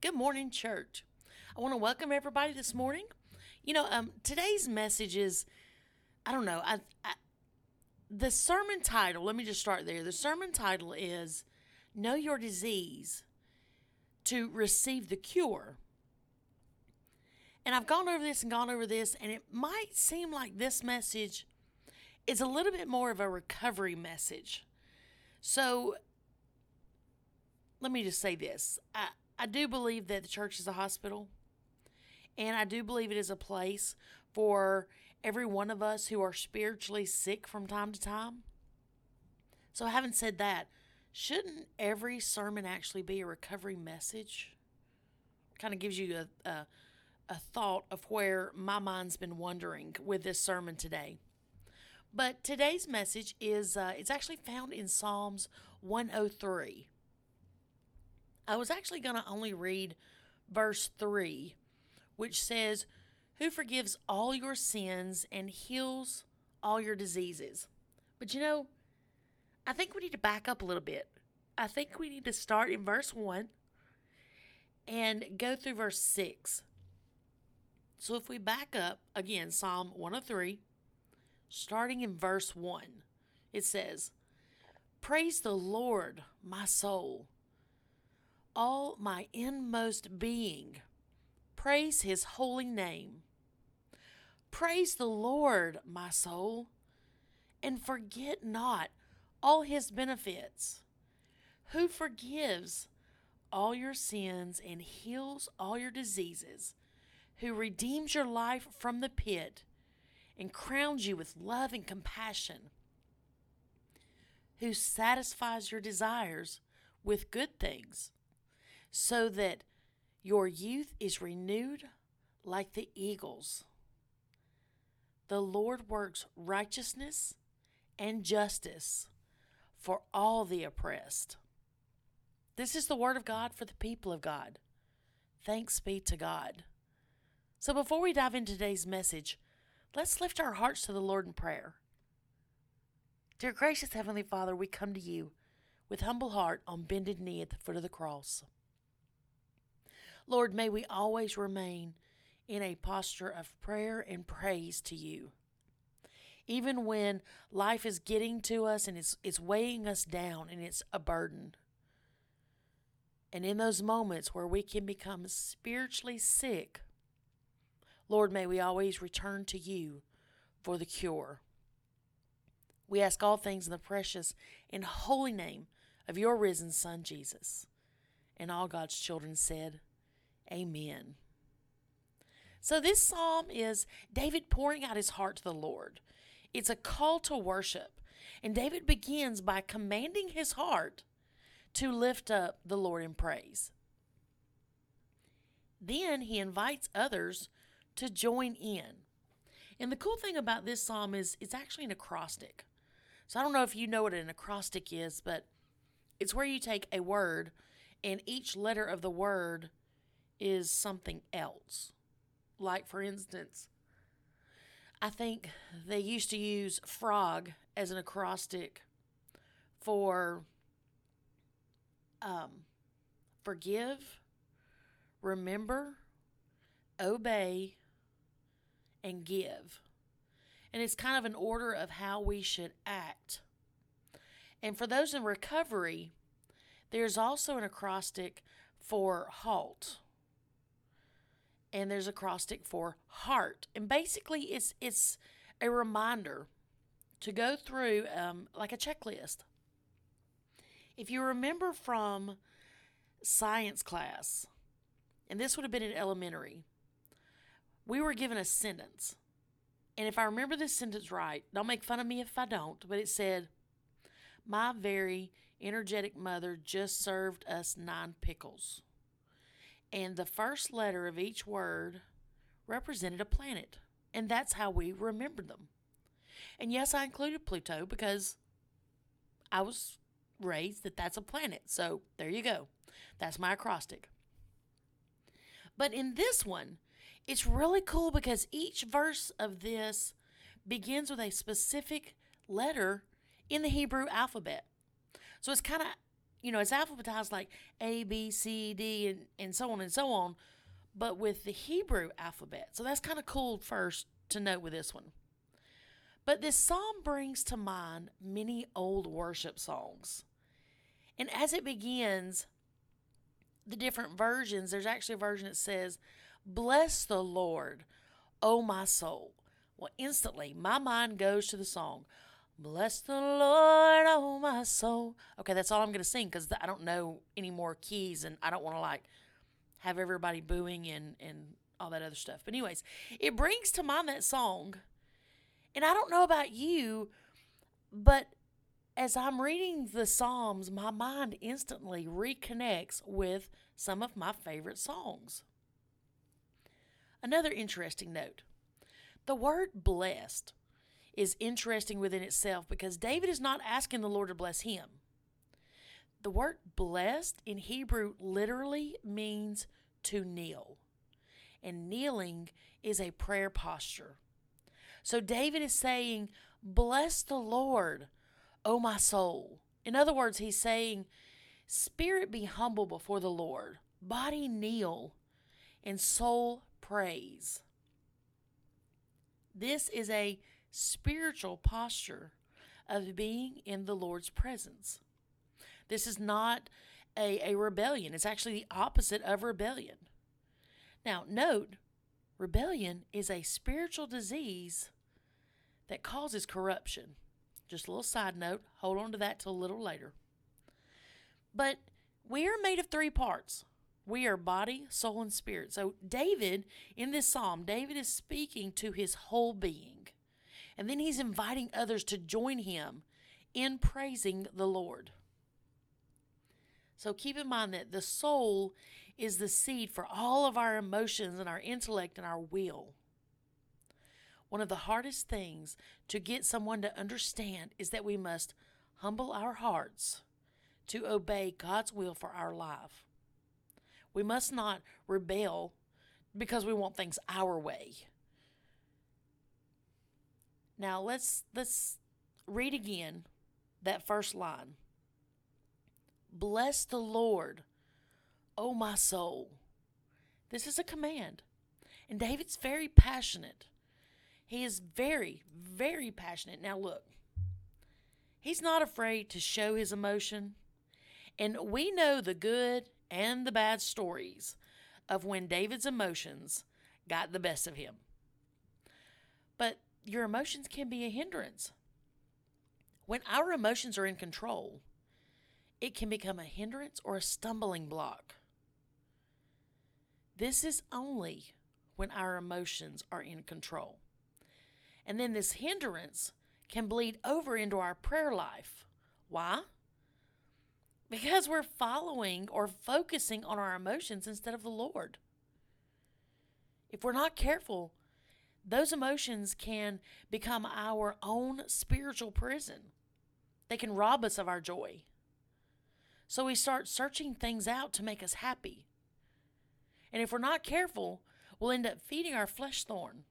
Good morning, church. I want to welcome everybody this morning. You know, um, today's message is, I don't know, I, I, the sermon title, let me just start there. The sermon title is Know Your Disease to Receive the Cure. And I've gone over this and gone over this, and it might seem like this message is a little bit more of a recovery message. So let me just say this. I, I do believe that the church is a hospital, and I do believe it is a place for every one of us who are spiritually sick from time to time. So, having said that, shouldn't every sermon actually be a recovery message? Kind of gives you a, a, a thought of where my mind's been wandering with this sermon today. But today's message is uh, it's actually found in Psalms 103. I was actually going to only read verse 3, which says, Who forgives all your sins and heals all your diseases. But you know, I think we need to back up a little bit. I think we need to start in verse 1 and go through verse 6. So if we back up, again, Psalm 103, starting in verse 1, it says, Praise the Lord, my soul all my inmost being. Praise his holy name. Praise the Lord, my soul, and forget not all his benefits, who forgives all your sins and heals all your diseases, who redeems your life from the pit and crowns you with love and compassion, who satisfies your desires with good things so that your youth is renewed like the eagles. The Lord works righteousness and justice for all the oppressed. This is the word of God for the people of God. Thanks be to God. So before we dive into today's message, let's lift our hearts to the Lord in prayer. Dear gracious Heavenly Father, we come to you with humble heart on bended knee at the foot of the cross. Lord, may we always remain in a posture of prayer and praise to you. Even when life is getting to us and it's, it's weighing us down and it's a burden. And in those moments where we can become spiritually sick, Lord, may we always return to you for the cure. We ask all things in the precious and holy name of your risen Son, Jesus. And all God's children said, Amen. So, this psalm is David pouring out his heart to the Lord. It's a call to worship. And David begins by commanding his heart to lift up the Lord in praise. Then he invites others to join in. And the cool thing about this psalm is it's actually an acrostic. So I don't know if you know what an acrostic is, but it's where you take a word and each letter of the word is something else. Like, for instance, I think they used to use frog as an acrostic for um, forgive, remember, obey, and give. And it's kind of an order of how we should act. And for those in recovery, there's also an acrostic for halt and there's acrostic for heart. And basically, it's it's a reminder to go through um, like a checklist. If you remember from science class, and this would have been in elementary, we were given a sentence. And if I remember this sentence right, don't make fun of me if I don't, but it said, My very energetic mother just served us nine pickles and the first letter of each word represented a planet, and that's how we remembered them. And yes, I included Pluto because I was raised that that's a planet. So there you go. That's my acrostic. But in this one, it's really cool because each verse of this begins with a specific letter in the Hebrew alphabet. So it's kind of you know, it's alphabetized like A, B, C, D, and, and so on and so on, but with the Hebrew alphabet. So that's kind of cool first to note with this one. But this psalm brings to mind many old worship songs. And as it begins, the different versions, there's actually a version that says, Bless the Lord, O my soul. Well, instantly, my mind goes to the song, Bless the Lord, oh my soul. Okay, that's all I'm going to sing because I don't know any more keys and I don't want to like have everybody booing and, and all that other stuff. But, anyways, it brings to mind that song. And I don't know about you, but as I'm reading the Psalms, my mind instantly reconnects with some of my favorite songs. Another interesting note the word blessed is interesting within itself because David is not asking the Lord to bless him. The word blessed in Hebrew literally means to kneel, and kneeling is a prayer posture. So David is saying, Bless the Lord, O my soul. In other words, he's saying, Spirit be humble before the Lord, body kneel, and soul praise. This is a spiritual posture of being in the Lord's presence. This is not a, a rebellion, it's actually the opposite of rebellion. Now, note, rebellion is a spiritual disease that causes corruption. Just a little side note, hold on to that till a little later. But we are made of three parts. We are body, soul, and spirit. So, David, in this psalm, David is speaking to his whole being. And then he's inviting others to join him in praising the Lord. So keep in mind that the soul is the seed for all of our emotions and our intellect and our will. One of the hardest things to get someone to understand is that we must humble our hearts to obey God's will for our life. We must not rebel because we want things our way. Now let's let's read again that first line. Bless the Lord, O my soul. This is a command. And David's very passionate. He is very, very passionate. Now, look, he's not afraid to show his emotion. And we know the good and the bad stories of when David's emotions got the best of him. But your emotions can be a hindrance. When our emotions are in control, it can become a hindrance or a stumbling block. This is only when our emotions are in control. And then this hindrance can bleed over into our prayer life. Why? Because we're following or focusing on our emotions instead of the Lord. If we're not careful, those emotions can become our own spiritual prison. They can rob us of our joy. So we start searching things out to make us happy. And if we're not careful, we'll end up feeding our flesh thorn.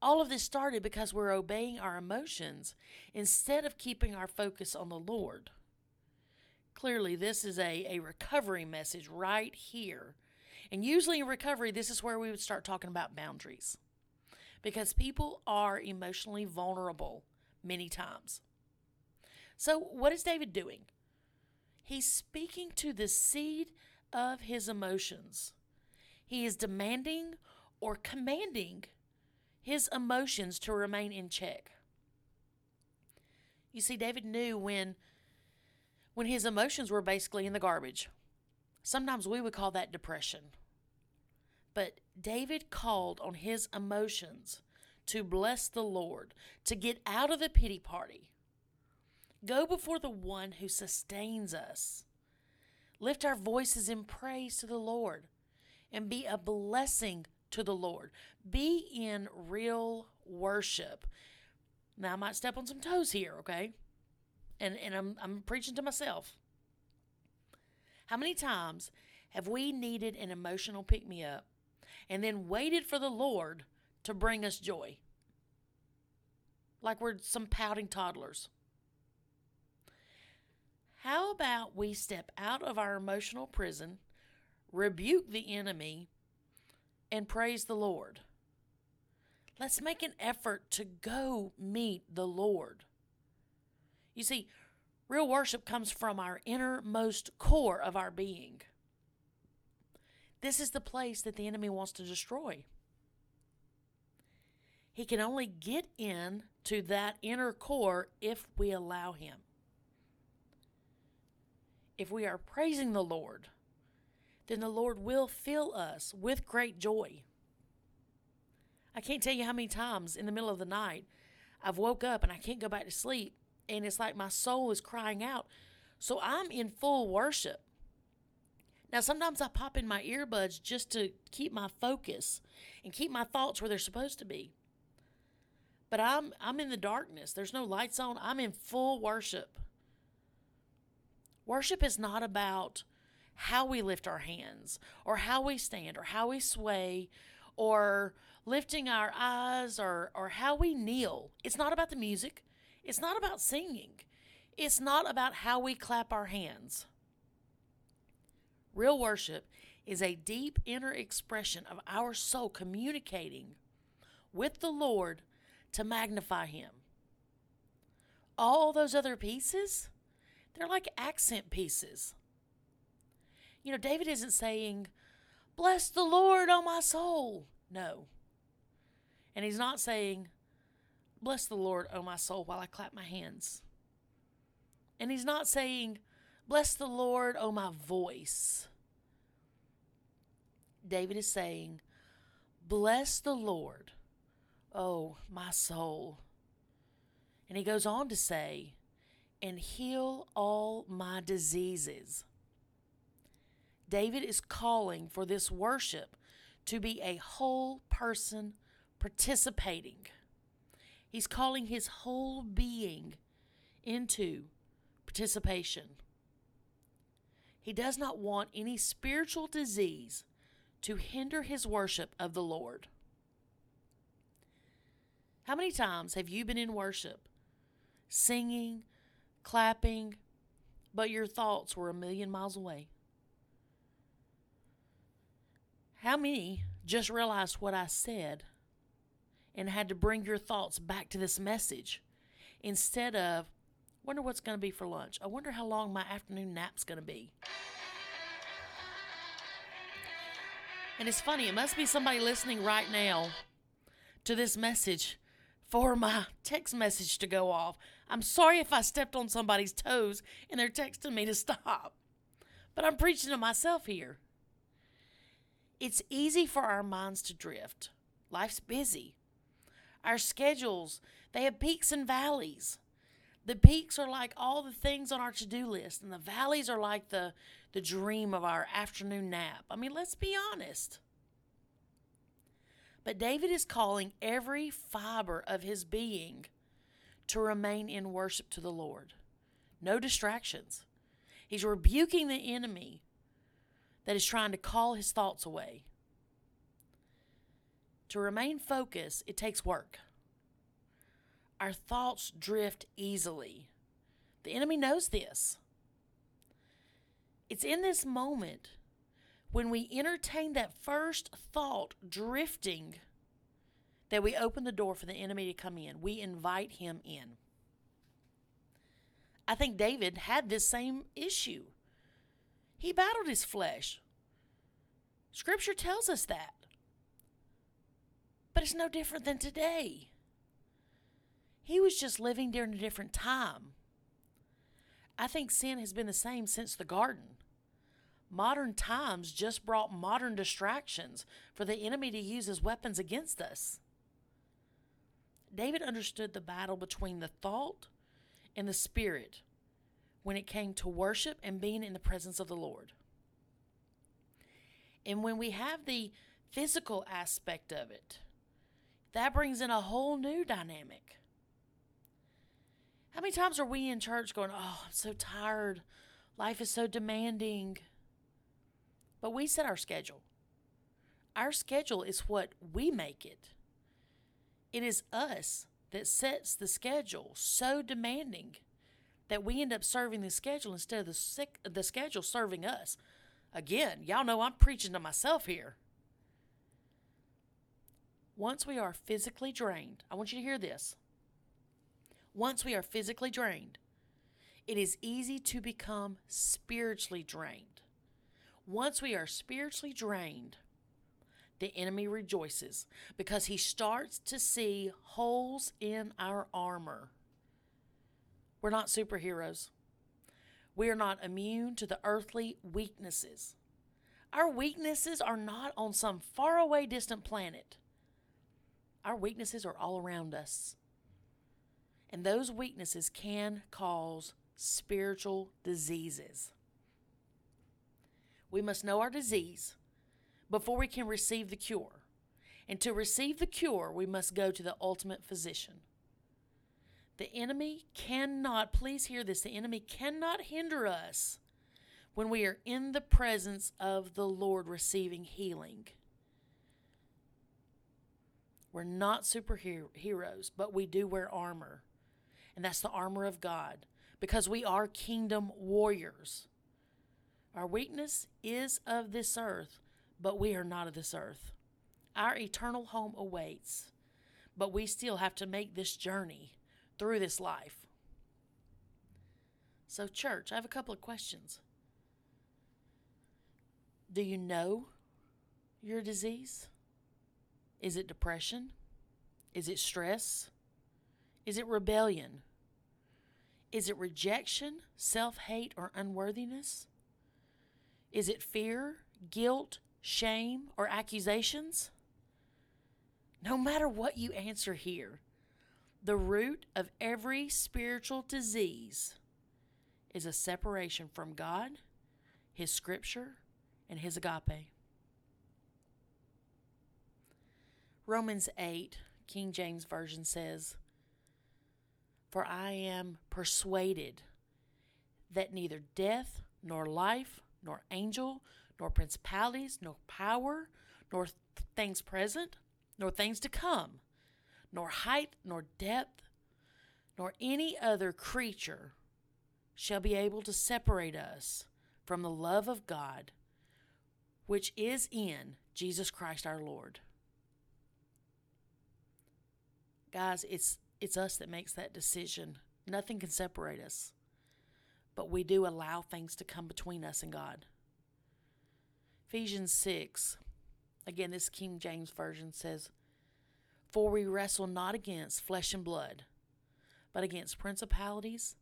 All of this started because we're obeying our emotions instead of keeping our focus on the Lord. Clearly, this is a, a recovery message right here and usually in recovery, this is where we would start talking about boundaries because people are emotionally vulnerable many times. So, what is David doing? He's speaking to the seed of his emotions. He is demanding or commanding his emotions to remain in check. You see, David knew when when his emotions were basically in the garbage. Sometimes we would call that depression. But David called on his emotions to bless the Lord, to get out of the pity party. Go before the one who sustains us. Lift our voices in praise to the Lord and be a blessing to the Lord. Be in real worship. Now, I might step on some toes here, okay? And, and I'm, I'm preaching to myself. How many times have we needed an emotional pick me up and then waited for the Lord to bring us joy. Like we're some pouting toddlers. How about we step out of our emotional prison, rebuke the enemy, and praise the Lord? Let's make an effort to go meet the Lord. You see, real worship comes from our innermost core of our being. This is the place that the enemy wants to destroy. He can only get in to that inner core if we allow him. If we are praising the Lord, then the Lord will fill us with great joy. I can't tell you how many times in the middle of the night I've woke up and I can't go back to sleep and it's like my soul is crying out. So I'm in full worship. Now sometimes I pop in my earbuds just to keep my focus and keep my thoughts where they're supposed to be. But I'm I'm in the darkness. There's no lights on. I'm in full worship. Worship is not about how we lift our hands or how we stand or how we sway or lifting our eyes or, or how we kneel. It's not about the music. It's not about singing. It's not about how we clap our hands. Real worship is a deep inner expression of our soul communicating with the Lord to magnify Him. All those other pieces, they're like accent pieces. You know, David isn't saying, Bless the Lord, O my soul. No. And he's not saying, Bless the Lord, O my soul, while I clap my hands. And he's not saying, Bless the Lord, O my voice. David is saying, Bless the Lord, O my soul. And he goes on to say, And heal all my diseases. David is calling for this worship to be a whole person participating. He's calling his whole being into participation. He does not want any spiritual disease to hinder his worship of the Lord. How many times have you been in worship, singing, clapping, but your thoughts were a million miles away? How many just realized what I said and had to bring your thoughts back to this message instead of, wonder what's going to be for lunch? I wonder how long my afternoon nap's going to be. And it's funny, it must be somebody listening right now to this message for my text message to go off. I'm sorry if I stepped on somebody's toes and they're texting me to stop, but I'm preaching to myself here. It's easy for our minds to drift. Life's busy. Our schedules, they have peaks and valleys. The peaks are like all the things on our to-do list, and the valleys are like the the dream of our afternoon nap. I mean, let's be honest. But David is calling every fiber of his being to remain in worship to the Lord. No distractions. He's rebuking the enemy that is trying to call his thoughts away. To remain focused, it takes work. Our thoughts drift easily. The enemy knows this. It's in this moment when we entertain that first thought drifting that we open the door for the enemy to come in. We invite him in. I think David had this same issue. He battled his flesh. Scripture tells us that. But it's no different than today. He was just living during a different time. I think sin has been the same since the garden. Modern times just brought modern distractions for the enemy to use as weapons against us. David understood the battle between the thought and the spirit when it came to worship and being in the presence of the Lord. And when we have the physical aspect of it, that brings in a whole new dynamic. How many times are we in church going, Oh, I'm so tired. Life is so demanding. But we set our schedule. Our schedule is what we make it. It is us that sets the schedule so demanding that we end up serving the schedule instead of the sick, the schedule serving us. Again, y'all know I'm preaching to myself here. Once we are physically drained, I want you to hear this. Once we are physically drained, it is easy to become spiritually drained. Once we are spiritually drained, the enemy rejoices because he starts to see holes in our armor. We're not superheroes. We are not immune to the earthly weaknesses. Our weaknesses are not on some faraway distant planet. Our weaknesses are all around us. And those weaknesses can cause spiritual diseases. We must know our disease before we can receive the cure. And to receive the cure, we must go to the ultimate physician. The enemy cannot, please hear this, the enemy cannot hinder us when we are in the presence of the Lord receiving healing. We're not superheroes, but we do wear armor. And that's the armor of God because we are kingdom warriors. Our weakness is of this earth, but we are not of this earth. Our eternal home awaits, but we still have to make this journey through this life. So, church, I have a couple of questions. Do you know your disease? Is it depression? Is it stress? Is it rebellion? Is it rejection, self hate, or unworthiness? Is it fear, guilt, shame, or accusations? No matter what you answer here, the root of every spiritual disease is a separation from God, His Scripture, and His agape. Romans 8, King James Version says, For I am persuaded that neither death, nor life, nor angel, nor principalities, nor power, nor th- things present, nor things to come, nor height, nor depth, nor any other creature shall be able to separate us from the love of God, which is in Jesus Christ our Lord. Guys, it's it's us that makes that decision. Nothing can separate us. But we do allow things to come between us and God. Ephesians 6, again, this King James Version says, For we wrestle not against flesh and blood, but against principalities,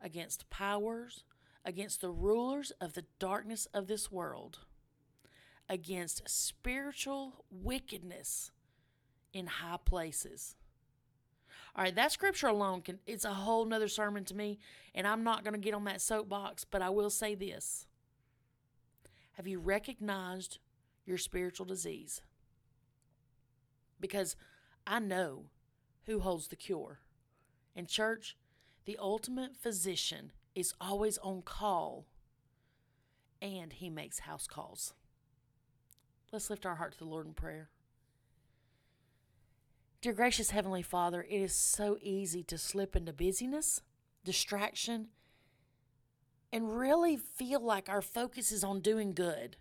against powers, against the rulers of the darkness of this world, against spiritual wickedness in high places. All right, that scripture alone can it's a whole nother sermon to me, and I'm not to get on that soapbox, but I will say this. Have you recognized your spiritual disease? Because I know who holds the cure. In church, the ultimate physician is always on call and he makes house calls. Let's lift our heart to the Lord in prayer. Dear gracious Heavenly Father, it is so easy to slip into busyness, distraction, and really feel like our focus is on doing good,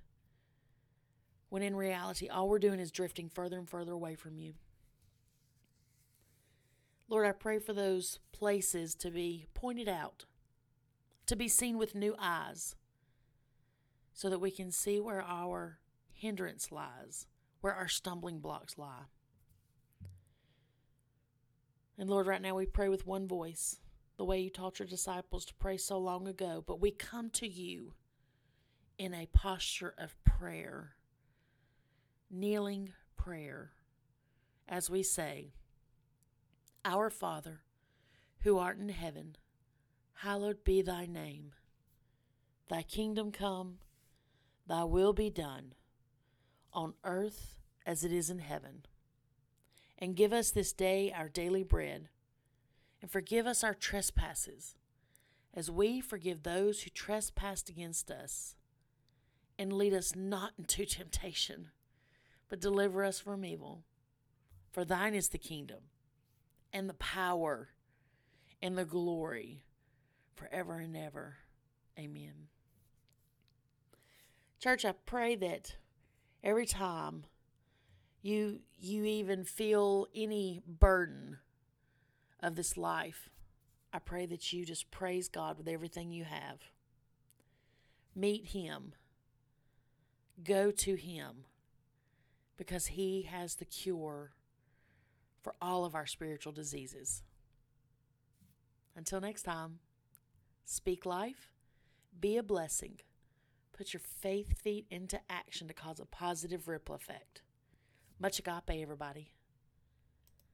when in reality, all we're doing is drifting further and further away from you. Lord, I pray for those places to be pointed out, to be seen with new eyes, so that we can see where our hindrance lies, where our stumbling blocks lie. And Lord, right now we pray with one voice the way you taught your disciples to pray so long ago, but we come to you in a posture of prayer, kneeling prayer, as we say, Our Father, who art in heaven, hallowed be thy name. Thy kingdom come, thy will be done, on earth as it is in heaven. And give us this day our daily bread and forgive us our trespasses, as we forgive those who trespass against us. And lead us not into temptation, but deliver us from evil. For thine is the kingdom, and the power, and the glory, forever and ever. Amen. Church, I pray that every time you you even feel any burden of this life, I pray that you just praise God with everything you have. Meet him. Go to him because he has the cure for all of our spiritual diseases. Until next time, speak life, be a blessing, put your faith feet into action to cause a positive ripple effect. Much agape, everybody.